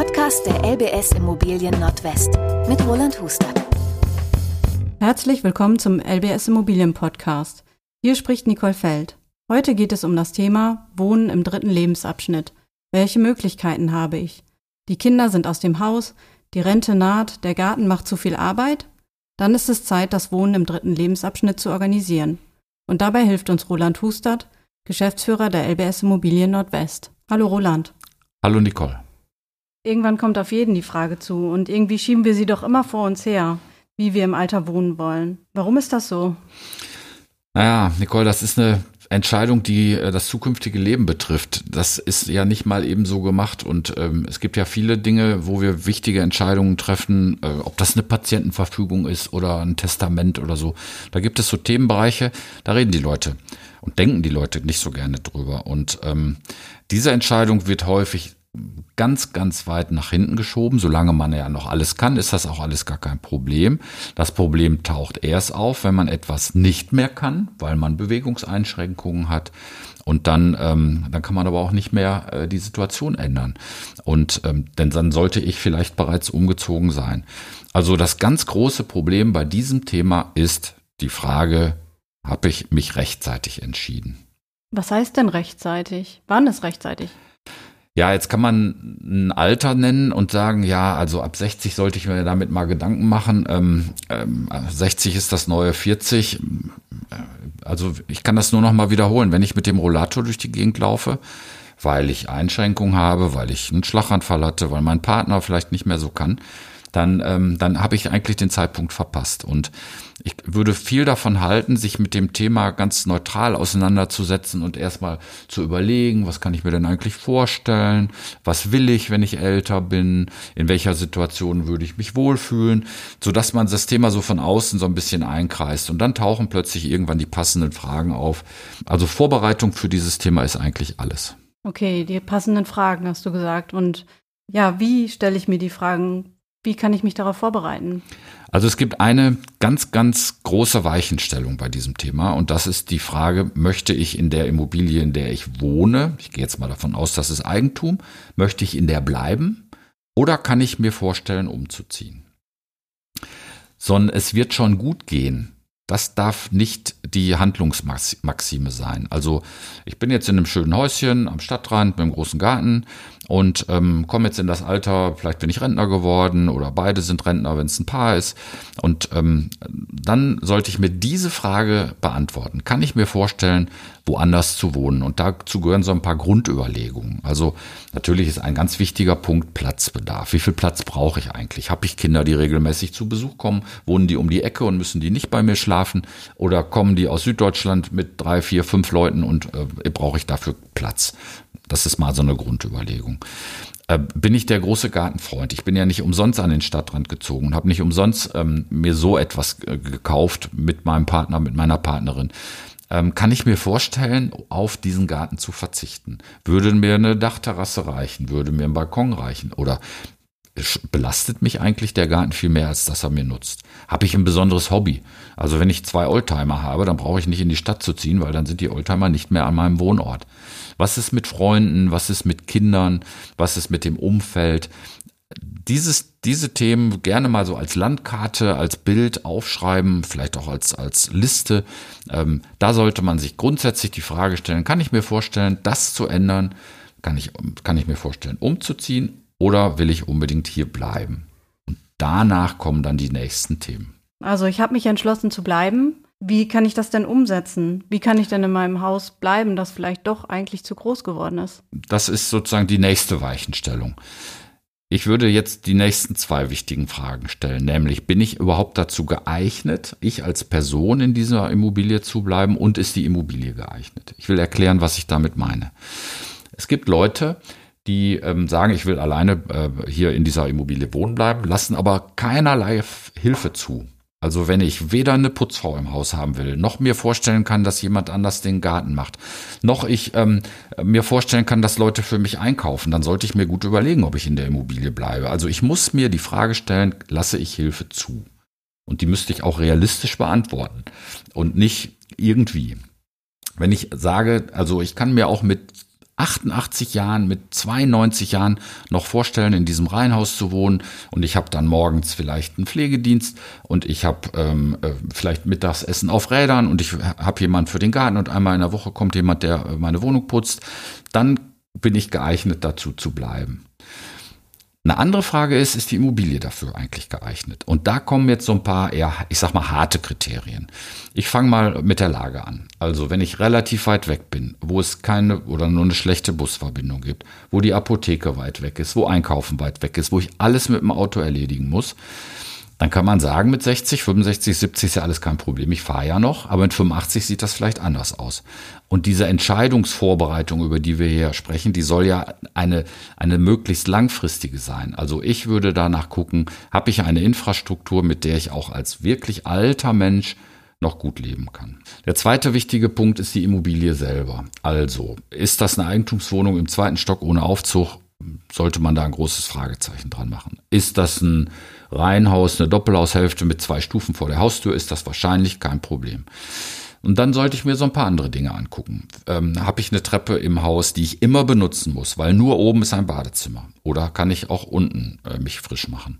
Podcast der LBS Immobilien Nordwest mit Roland Hustert. Herzlich willkommen zum LBS Immobilien Podcast. Hier spricht Nicole Feld. Heute geht es um das Thema Wohnen im dritten Lebensabschnitt. Welche Möglichkeiten habe ich? Die Kinder sind aus dem Haus, die Rente naht, der Garten macht zu viel Arbeit? Dann ist es Zeit, das Wohnen im dritten Lebensabschnitt zu organisieren. Und dabei hilft uns Roland Hustert, Geschäftsführer der LBS Immobilien Nordwest. Hallo Roland. Hallo Nicole. Irgendwann kommt auf jeden die Frage zu und irgendwie schieben wir sie doch immer vor uns her, wie wir im Alter wohnen wollen. Warum ist das so? Naja, Nicole, das ist eine Entscheidung, die äh, das zukünftige Leben betrifft. Das ist ja nicht mal eben so gemacht und ähm, es gibt ja viele Dinge, wo wir wichtige Entscheidungen treffen, äh, ob das eine Patientenverfügung ist oder ein Testament oder so. Da gibt es so Themenbereiche, da reden die Leute und denken die Leute nicht so gerne drüber. Und ähm, diese Entscheidung wird häufig ganz, ganz weit nach hinten geschoben. Solange man ja noch alles kann, ist das auch alles gar kein Problem. Das Problem taucht erst auf, wenn man etwas nicht mehr kann, weil man Bewegungseinschränkungen hat. Und dann, ähm, dann kann man aber auch nicht mehr äh, die Situation ändern. Und ähm, denn dann sollte ich vielleicht bereits umgezogen sein. Also das ganz große Problem bei diesem Thema ist die Frage, habe ich mich rechtzeitig entschieden? Was heißt denn rechtzeitig? Wann ist rechtzeitig? Ja, jetzt kann man ein Alter nennen und sagen, ja, also ab 60 sollte ich mir damit mal Gedanken machen. Ähm, ähm, 60 ist das neue 40. Also ich kann das nur noch mal wiederholen. Wenn ich mit dem Rollator durch die Gegend laufe, weil ich Einschränkungen habe, weil ich einen Schlaganfall hatte, weil mein Partner vielleicht nicht mehr so kann, dann, ähm, dann habe ich eigentlich den Zeitpunkt verpasst. Und ich würde viel davon halten, sich mit dem Thema ganz neutral auseinanderzusetzen und erstmal zu überlegen, was kann ich mir denn eigentlich vorstellen, was will ich, wenn ich älter bin, in welcher Situation würde ich mich wohlfühlen, so dass man das Thema so von außen so ein bisschen einkreist und dann tauchen plötzlich irgendwann die passenden Fragen auf. Also Vorbereitung für dieses Thema ist eigentlich alles. Okay, die passenden Fragen hast du gesagt und ja, wie stelle ich mir die Fragen wie kann ich mich darauf vorbereiten? Also es gibt eine ganz, ganz große Weichenstellung bei diesem Thema und das ist die Frage, möchte ich in der Immobilie, in der ich wohne, ich gehe jetzt mal davon aus, das ist Eigentum, möchte ich in der bleiben oder kann ich mir vorstellen, umzuziehen? Sondern es wird schon gut gehen. Das darf nicht die Handlungsmaxime sein. Also ich bin jetzt in einem schönen Häuschen am Stadtrand mit einem großen Garten und ähm, komme jetzt in das Alter, vielleicht bin ich Rentner geworden oder beide sind Rentner, wenn es ein Paar ist. Und ähm, dann sollte ich mir diese Frage beantworten. Kann ich mir vorstellen, woanders zu wohnen? Und dazu gehören so ein paar Grundüberlegungen. Also natürlich ist ein ganz wichtiger Punkt Platzbedarf. Wie viel Platz brauche ich eigentlich? Habe ich Kinder, die regelmäßig zu Besuch kommen? Wohnen die um die Ecke und müssen die nicht bei mir schlafen? Oder kommen die aus Süddeutschland mit drei, vier, fünf Leuten und äh, brauche ich dafür Platz? Das ist mal so eine Grundüberlegung. Äh, bin ich der große Gartenfreund? Ich bin ja nicht umsonst an den Stadtrand gezogen und habe nicht umsonst ähm, mir so etwas äh, gekauft mit meinem Partner, mit meiner Partnerin. Ähm, kann ich mir vorstellen, auf diesen Garten zu verzichten? Würde mir eine Dachterrasse reichen? Würde mir ein Balkon reichen? Oder belastet mich eigentlich der Garten viel mehr, als dass er mir nutzt. Habe ich ein besonderes Hobby? Also wenn ich zwei Oldtimer habe, dann brauche ich nicht in die Stadt zu ziehen, weil dann sind die Oldtimer nicht mehr an meinem Wohnort. Was ist mit Freunden? Was ist mit Kindern? Was ist mit dem Umfeld? Dieses, diese Themen gerne mal so als Landkarte, als Bild aufschreiben, vielleicht auch als, als Liste. Ähm, da sollte man sich grundsätzlich die Frage stellen, kann ich mir vorstellen, das zu ändern? Kann ich, kann ich mir vorstellen, umzuziehen? Oder will ich unbedingt hier bleiben? Und danach kommen dann die nächsten Themen. Also ich habe mich entschlossen zu bleiben. Wie kann ich das denn umsetzen? Wie kann ich denn in meinem Haus bleiben, das vielleicht doch eigentlich zu groß geworden ist? Das ist sozusagen die nächste Weichenstellung. Ich würde jetzt die nächsten zwei wichtigen Fragen stellen, nämlich bin ich überhaupt dazu geeignet, ich als Person in dieser Immobilie zu bleiben und ist die Immobilie geeignet? Ich will erklären, was ich damit meine. Es gibt Leute, die ähm, sagen, ich will alleine äh, hier in dieser Immobilie wohnen bleiben, lassen aber keinerlei Hilfe zu. Also wenn ich weder eine Putzfrau im Haus haben will, noch mir vorstellen kann, dass jemand anders den Garten macht, noch ich ähm, mir vorstellen kann, dass Leute für mich einkaufen, dann sollte ich mir gut überlegen, ob ich in der Immobilie bleibe. Also ich muss mir die Frage stellen, lasse ich Hilfe zu? Und die müsste ich auch realistisch beantworten und nicht irgendwie. Wenn ich sage, also ich kann mir auch mit 88 Jahren, mit 92 Jahren noch vorstellen, in diesem Reihenhaus zu wohnen und ich habe dann morgens vielleicht einen Pflegedienst und ich habe ähm, äh, vielleicht Mittagsessen auf Rädern und ich habe jemand für den Garten und einmal in der Woche kommt jemand, der meine Wohnung putzt, dann bin ich geeignet dazu zu bleiben. Eine andere Frage ist, ist die Immobilie dafür eigentlich geeignet? Und da kommen jetzt so ein paar eher, ich sag mal, harte Kriterien. Ich fange mal mit der Lage an. Also wenn ich relativ weit weg bin, wo es keine oder nur eine schlechte Busverbindung gibt, wo die Apotheke weit weg ist, wo Einkaufen weit weg ist, wo ich alles mit dem Auto erledigen muss, dann kann man sagen, mit 60, 65, 70 ist ja alles kein Problem. Ich fahre ja noch, aber mit 85 sieht das vielleicht anders aus. Und diese Entscheidungsvorbereitung, über die wir hier sprechen, die soll ja eine, eine möglichst langfristige sein. Also ich würde danach gucken, habe ich eine Infrastruktur, mit der ich auch als wirklich alter Mensch noch gut leben kann. Der zweite wichtige Punkt ist die Immobilie selber. Also, ist das eine Eigentumswohnung im zweiten Stock ohne Aufzug? Sollte man da ein großes Fragezeichen dran machen. Ist das ein Reihenhaus, eine Doppelhaushälfte mit zwei Stufen vor der Haustür, ist das wahrscheinlich kein Problem. Und dann sollte ich mir so ein paar andere Dinge angucken. Ähm, Habe ich eine Treppe im Haus, die ich immer benutzen muss, weil nur oben ist ein Badezimmer. Oder kann ich auch unten äh, mich frisch machen?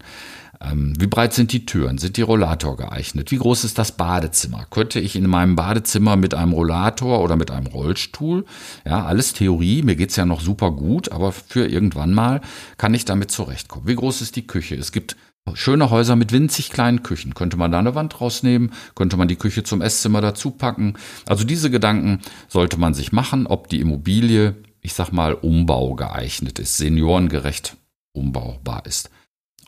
Ähm, wie breit sind die Türen? Sind die Rollator geeignet? Wie groß ist das Badezimmer? Könnte ich in meinem Badezimmer mit einem Rollator oder mit einem Rollstuhl, ja, alles Theorie, mir geht's ja noch super gut, aber für irgendwann mal kann ich damit zurechtkommen. Wie groß ist die Küche? Es gibt Schöne Häuser mit winzig kleinen Küchen. Könnte man da eine Wand rausnehmen? Könnte man die Küche zum Esszimmer dazu packen? Also diese Gedanken sollte man sich machen, ob die Immobilie, ich sag mal, Umbau geeignet ist, seniorengerecht umbaubar ist.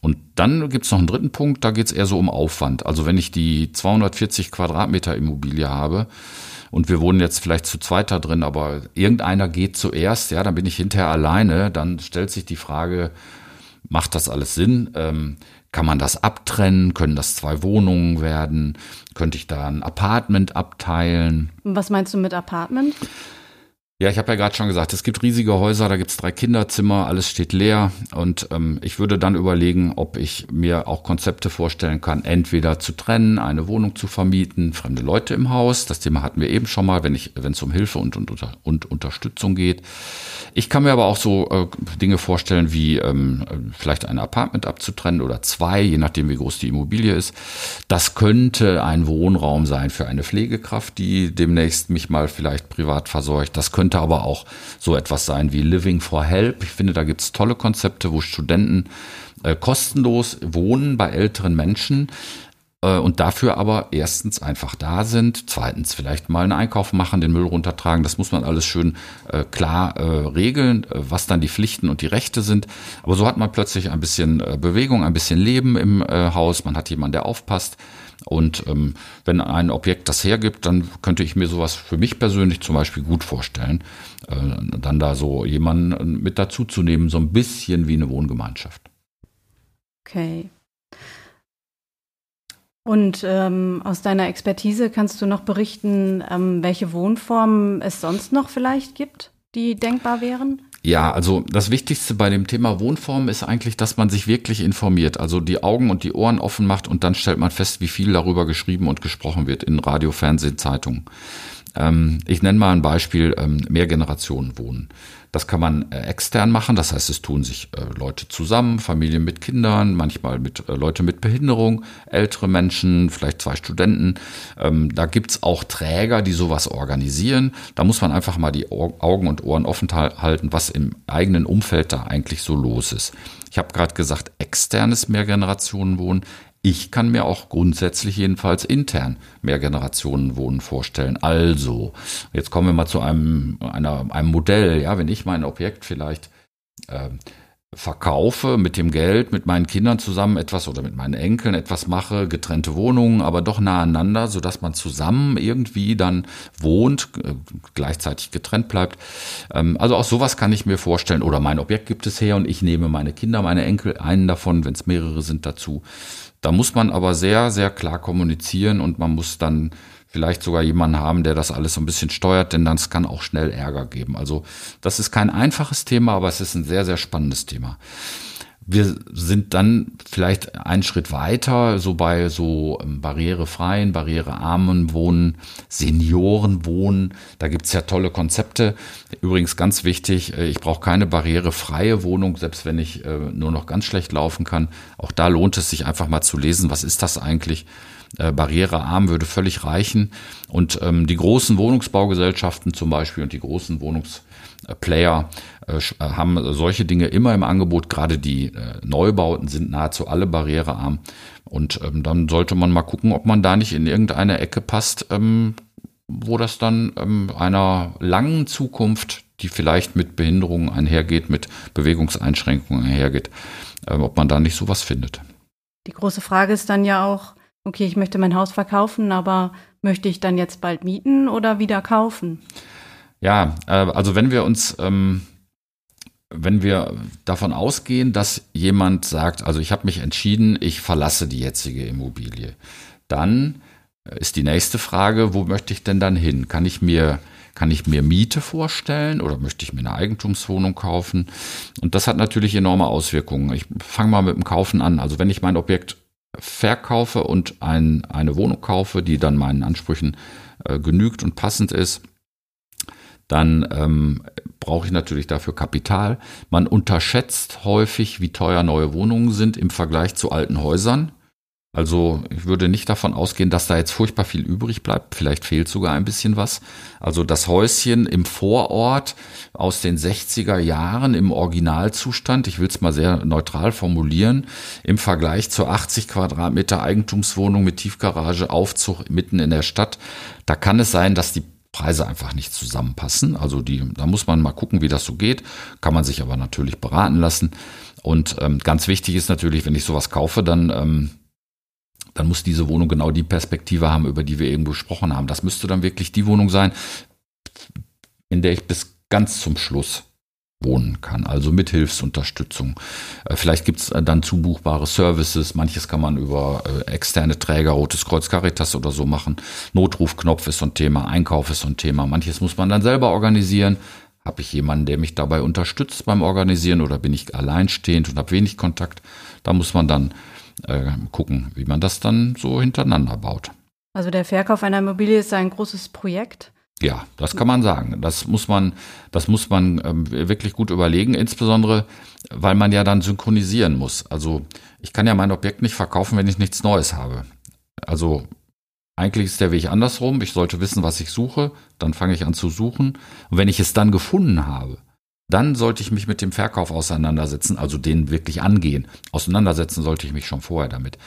Und dann gibt's noch einen dritten Punkt, da geht's eher so um Aufwand. Also wenn ich die 240 Quadratmeter Immobilie habe und wir wohnen jetzt vielleicht zu zweiter drin, aber irgendeiner geht zuerst, ja, dann bin ich hinterher alleine, dann stellt sich die Frage, macht das alles Sinn? Ähm, kann man das abtrennen? Können das zwei Wohnungen werden? Könnte ich da ein Apartment abteilen? Was meinst du mit Apartment? Ja, ich habe ja gerade schon gesagt, es gibt riesige Häuser, da gibt's drei Kinderzimmer, alles steht leer und ähm, ich würde dann überlegen, ob ich mir auch Konzepte vorstellen kann, entweder zu trennen, eine Wohnung zu vermieten, fremde Leute im Haus, das Thema hatten wir eben schon mal, wenn es um Hilfe und, und, und Unterstützung geht. Ich kann mir aber auch so äh, Dinge vorstellen, wie ähm, vielleicht ein Apartment abzutrennen oder zwei, je nachdem wie groß die Immobilie ist. Das könnte ein Wohnraum sein für eine Pflegekraft, die demnächst mich mal vielleicht privat versorgt. Das könnte könnte aber auch so etwas sein wie Living for Help. Ich finde, da gibt es tolle Konzepte, wo Studenten äh, kostenlos wohnen bei älteren Menschen äh, und dafür aber erstens einfach da sind, zweitens vielleicht mal einen Einkauf machen, den Müll runtertragen. Das muss man alles schön äh, klar äh, regeln, äh, was dann die Pflichten und die Rechte sind. Aber so hat man plötzlich ein bisschen äh, Bewegung, ein bisschen Leben im äh, Haus. Man hat jemanden, der aufpasst. Und ähm, wenn ein Objekt das hergibt, dann könnte ich mir sowas für mich persönlich zum Beispiel gut vorstellen, äh, dann da so jemanden mit dazu zu nehmen, so ein bisschen wie eine Wohngemeinschaft. Okay. Und ähm, aus deiner Expertise kannst du noch berichten, ähm, welche Wohnformen es sonst noch vielleicht gibt, die denkbar wären? Ja, also das Wichtigste bei dem Thema Wohnform ist eigentlich, dass man sich wirklich informiert, also die Augen und die Ohren offen macht und dann stellt man fest, wie viel darüber geschrieben und gesprochen wird in Radio, Fernsehen, Zeitungen. Ähm, ich nenne mal ein Beispiel, ähm, Mehrgenerationenwohnen. Das kann man äh, extern machen, das heißt, es tun sich äh, Leute zusammen, Familien mit Kindern, manchmal mit äh, Leute mit Behinderung, ältere Menschen, vielleicht zwei Studenten. Ähm, da gibt's auch Träger, die sowas organisieren. Da muss man einfach mal die Augen und Ohren offen halten, was im eigenen Umfeld da eigentlich so los ist. Ich habe gerade gesagt, externes Mehrgenerationenwohnen. Ich kann mir auch grundsätzlich jedenfalls intern mehr Generationenwohnen vorstellen. Also, jetzt kommen wir mal zu einem, einer, einem Modell. Ja, wenn ich mein Objekt vielleicht äh, verkaufe mit dem Geld, mit meinen Kindern zusammen etwas oder mit meinen Enkeln etwas mache, getrennte Wohnungen, aber doch nahe aneinander, so dass man zusammen irgendwie dann wohnt, äh, gleichzeitig getrennt bleibt. Ähm, also auch sowas kann ich mir vorstellen. Oder mein Objekt gibt es her und ich nehme meine Kinder, meine Enkel, einen davon, wenn es mehrere sind, dazu. Da muss man aber sehr, sehr klar kommunizieren und man muss dann vielleicht sogar jemanden haben, der das alles so ein bisschen steuert, denn das kann auch schnell Ärger geben. Also das ist kein einfaches Thema, aber es ist ein sehr, sehr spannendes Thema. wir sind dann vielleicht einen Schritt weiter, so bei so ähm, barrierefreien, barrierearmen Wohnen, Seniorenwohnen. Da gibt's ja tolle Konzepte. Übrigens ganz wichtig, äh, ich brauche keine barrierefreie Wohnung, selbst wenn ich äh, nur noch ganz schlecht laufen kann. Auch da lohnt es sich einfach mal zu lesen, was ist das eigentlich? Äh, barrierearm würde völlig reichen. Und ähm, die großen Wohnungsbaugesellschaften zum Beispiel und die großen Wohnungsplayer äh, haben solche Dinge immer im Angebot. Gerade die äh, Neubauten sind nahezu alle barrierearm. Und ähm, dann sollte man mal gucken, ob man da nicht in irgendeine Ecke passt, ähm, wo das dann ähm, einer langen Zukunft, die vielleicht mit Behinderungen einhergeht, mit Bewegungseinschränkungen einhergeht, äh, ob man da nicht sowas findet. Die große Frage ist dann ja auch, okay, ich möchte mein Haus verkaufen, aber möchte ich dann jetzt bald mieten oder wieder kaufen? Ja, äh, also wenn wir uns ähm, wenn wir davon ausgehen, dass jemand sagt, also ich habe mich entschieden, ich verlasse die jetzige Immobilie, dann ist die nächste Frage, wo möchte ich denn dann hin? Kann ich mir kann ich mir Miete vorstellen oder möchte ich mir eine Eigentumswohnung kaufen? Und das hat natürlich enorme Auswirkungen. Ich fange mal mit dem Kaufen an. Also wenn ich mein Objekt verkaufe und ein, eine Wohnung kaufe, die dann meinen Ansprüchen äh, genügt und passend ist, dann ähm, brauche ich natürlich dafür Kapital. Man unterschätzt häufig, wie teuer neue Wohnungen sind im Vergleich zu alten Häusern. Also ich würde nicht davon ausgehen, dass da jetzt furchtbar viel übrig bleibt. Vielleicht fehlt sogar ein bisschen was. Also das Häuschen im Vorort aus den 60er Jahren im Originalzustand, ich will es mal sehr neutral formulieren, im Vergleich zur 80 Quadratmeter Eigentumswohnung mit Tiefgarage, Aufzug mitten in der Stadt, da kann es sein, dass die Preise einfach nicht zusammenpassen. Also die, da muss man mal gucken, wie das so geht. Kann man sich aber natürlich beraten lassen. Und ähm, ganz wichtig ist natürlich, wenn ich sowas kaufe, dann, ähm, dann muss diese Wohnung genau die Perspektive haben, über die wir eben gesprochen haben. Das müsste dann wirklich die Wohnung sein, in der ich bis ganz zum Schluss wohnen kann, also mit Hilfsunterstützung. Äh, vielleicht gibt's äh, dann zubuchbare Services, manches kann man über äh, externe Träger, Rotes Kreuz Caritas oder so machen. Notrufknopf ist so ein Thema, Einkauf ist so ein Thema, manches muss man dann selber organisieren. Habe ich jemanden, der mich dabei unterstützt beim Organisieren oder bin ich alleinstehend und habe wenig Kontakt? Da muss man dann äh, gucken, wie man das dann so hintereinander baut. Also der Verkauf einer Immobilie ist ein großes Projekt. Ja, das kann man sagen. Das muss man, das muss man ähm, wirklich gut überlegen, insbesondere, weil man ja dann synchronisieren muss. Also ich kann ja mein Objekt nicht verkaufen, wenn ich nichts Neues habe. Also eigentlich ist der Weg andersrum. Ich sollte wissen, was ich suche. Dann fange ich an zu suchen. Und wenn ich es dann gefunden habe, dann sollte ich mich mit dem Verkauf auseinandersetzen, also den wirklich angehen. Auseinandersetzen sollte ich mich schon vorher damit.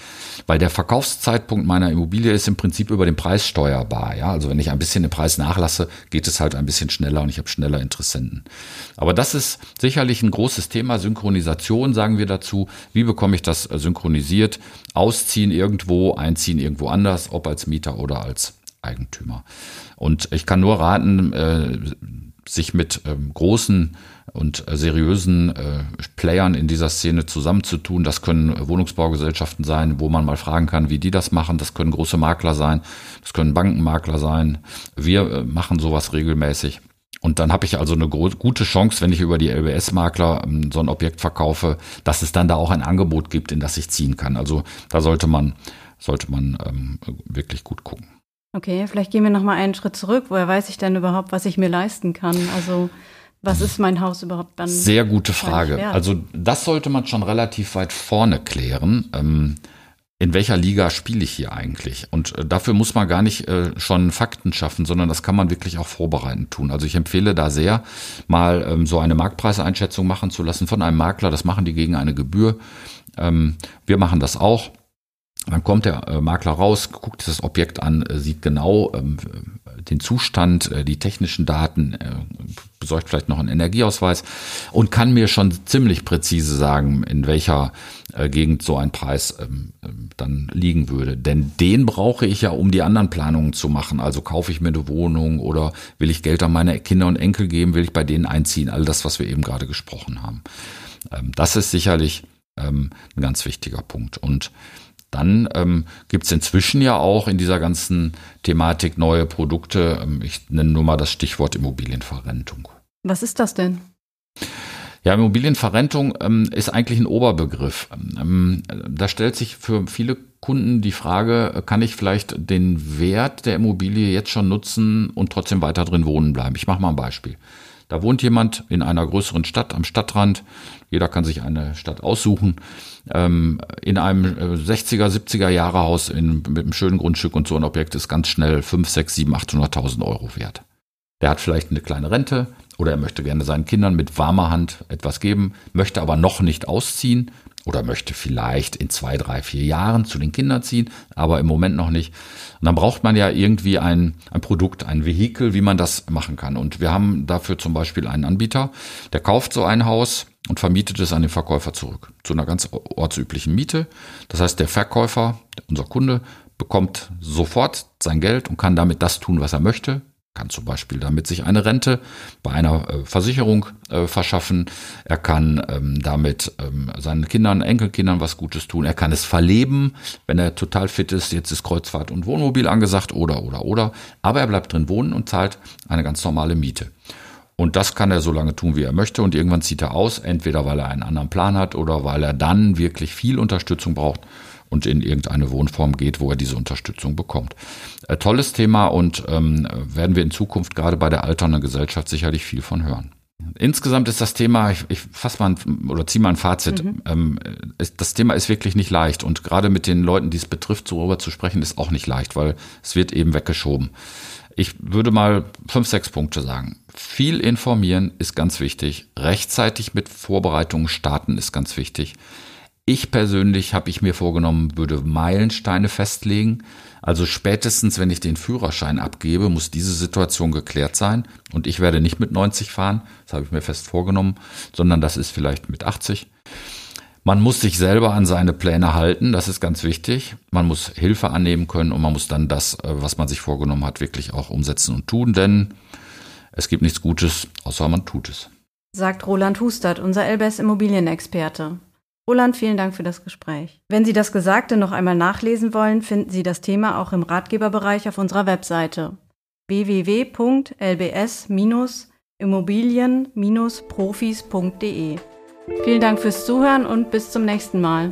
Weil der Verkaufszeitpunkt meiner Immobilie ist im Prinzip über den Preis steuerbar. Ja? Also wenn ich ein bisschen den Preis nachlasse, geht es halt ein bisschen schneller und ich habe schneller Interessenten. Aber das ist sicherlich ein großes Thema. Synchronisation sagen wir dazu. Wie bekomme ich das synchronisiert? Ausziehen irgendwo, einziehen irgendwo anders, ob als Mieter oder als Eigentümer. Und ich kann nur raten, äh, sich mit ähm, großen und äh, seriösen äh, Playern in dieser Szene zusammenzutun. Das können Wohnungsbaugesellschaften sein, wo man mal fragen kann, wie die das machen. Das können große Makler sein, das können Bankenmakler sein. Wir äh, machen sowas regelmäßig. Und dann habe ich also eine gute Chance, wenn ich über die LBS-Makler ähm, so ein Objekt verkaufe, dass es dann da auch ein Angebot gibt, in das ich ziehen kann. Also da sollte man, sollte man ähm, wirklich gut gucken. Okay, vielleicht gehen wir noch mal einen Schritt zurück. Woher weiß ich denn überhaupt, was ich mir leisten kann? Also was ist mein Haus überhaupt dann? Sehr gute Frage. Also das sollte man schon relativ weit vorne klären. Ähm, in welcher Liga spiele ich hier eigentlich? Und äh, dafür muss man gar nicht äh, schon Fakten schaffen, sondern das kann man wirklich auch vorbereitend tun. Also ich empfehle da sehr, mal ähm, so eine Marktpreiseinschätzung machen zu lassen von einem Makler. Das machen die gegen eine Gebühr. Ähm, wir machen das auch. Dann kommt der äh, Makler raus, guckt das Objekt an, äh, sieht genau ähm, den Zustand, äh, die technischen Daten, besorgt vielleicht noch einen Energieausweis und kann mir schon ziemlich präzise sagen, in welcher Gegend so ein Preis ähm, ähm, dann liegen würde. Denn den brauche ich ja, um die anderen Planungen zu machen. Also kaufe ich mir eine Wohnung oder will ich Geld an meine Kinder und Enkel geben, will ich bei denen einziehen. All das, was wir eben gerade gesprochen haben. Das ist sicherlich ein ganz wichtiger Punkt. Und dann ähm, gibt es inzwischen ja auch in dieser ganzen Thematik neue Produkte. Ähm, ich nenne nur mal das Stichwort Immobilienverrentung. Was ist das denn? Ja, Immobilienverrentung ähm, ist eigentlich ein Oberbegriff. Ähm, da stellt sich für viele Kunden die Frage, kann ich vielleicht den Wert der Immobilie jetzt schon nutzen und trotzdem weiter drin wohnen bleiben? Ich mache mal ein Beispiel. Da wohnt jemand in einer größeren Stadt am Stadtrand. Jeder kann sich eine Stadt aussuchen. Ähm, in einem 60er, 70er Jahre Haus in, mit einem schönen Grundstück und so ein Objekt ist ganz schnell 5, 6, 7, 800.000 Euro wert. Der hat vielleicht eine kleine Rente oder er möchte gerne seinen Kindern mit warmer Hand etwas geben, möchte aber noch nicht ausziehen, oder möchte vielleicht in zwei, drei, vier Jahren zu den Kindern ziehen, aber im Moment noch nicht. Und dann braucht man ja irgendwie ein, ein Produkt, ein Vehikel, wie man das machen kann. Und wir haben dafür zum Beispiel einen Anbieter, der kauft so ein Haus und vermietet es an den Verkäufer zurück zu einer ganz ortsüblichen Miete. Das heißt, der Verkäufer, unser Kunde, bekommt sofort sein Geld und kann damit das tun, was er möchte kann zum Beispiel damit sich eine Rente bei einer äh, Versicherung äh, verschaffen. Er kann ähm, damit ähm, seinen Kindern, Enkelkindern was Gutes tun. Er kann es verleben, wenn er total fit ist. Jetzt ist Kreuzfahrt und Wohnmobil angesagt oder, oder, oder. Aber er bleibt drin wohnen und zahlt eine ganz normale Miete. Und das kann er so lange tun, wie er möchte. Und irgendwann zieht er aus, entweder weil er einen anderen Plan hat oder weil er dann wirklich viel Unterstützung braucht und in irgendeine Wohnform geht, wo er diese Unterstützung bekommt. Äh, tolles Thema und ähm, werden wir in Zukunft gerade bei der alternden Gesellschaft sicherlich viel von hören. Insgesamt ist das Thema, ich, ich fasse mal ein, oder ziehe mal ein Fazit. Mhm. Ähm, ist, das Thema ist wirklich nicht leicht und gerade mit den Leuten, die es betrifft, darüber zu sprechen, ist auch nicht leicht, weil es wird eben weggeschoben. Ich würde mal fünf, sechs Punkte sagen. Viel informieren ist ganz wichtig. Rechtzeitig mit Vorbereitungen starten ist ganz wichtig. Ich persönlich habe ich mir vorgenommen, würde Meilensteine festlegen. Also spätestens, wenn ich den Führerschein abgebe, muss diese Situation geklärt sein. Und ich werde nicht mit 90 fahren, das habe ich mir fest vorgenommen, sondern das ist vielleicht mit 80. Man muss sich selber an seine Pläne halten, das ist ganz wichtig. Man muss Hilfe annehmen können und man muss dann das, äh, was man sich vorgenommen hat, wirklich auch umsetzen und tun, denn es gibt nichts Gutes, außer man tut es. Sagt Roland Hustert, unser LBS Immobilienexperte. Roland, vielen Dank für das Gespräch. Wenn Sie das Gesagte noch einmal nachlesen wollen, finden Sie das Thema auch im Ratgeberbereich auf unserer Webseite www.lbs-immobilien-profis.de. Vielen Dank fürs Zuhören und bis zum nächsten Mal.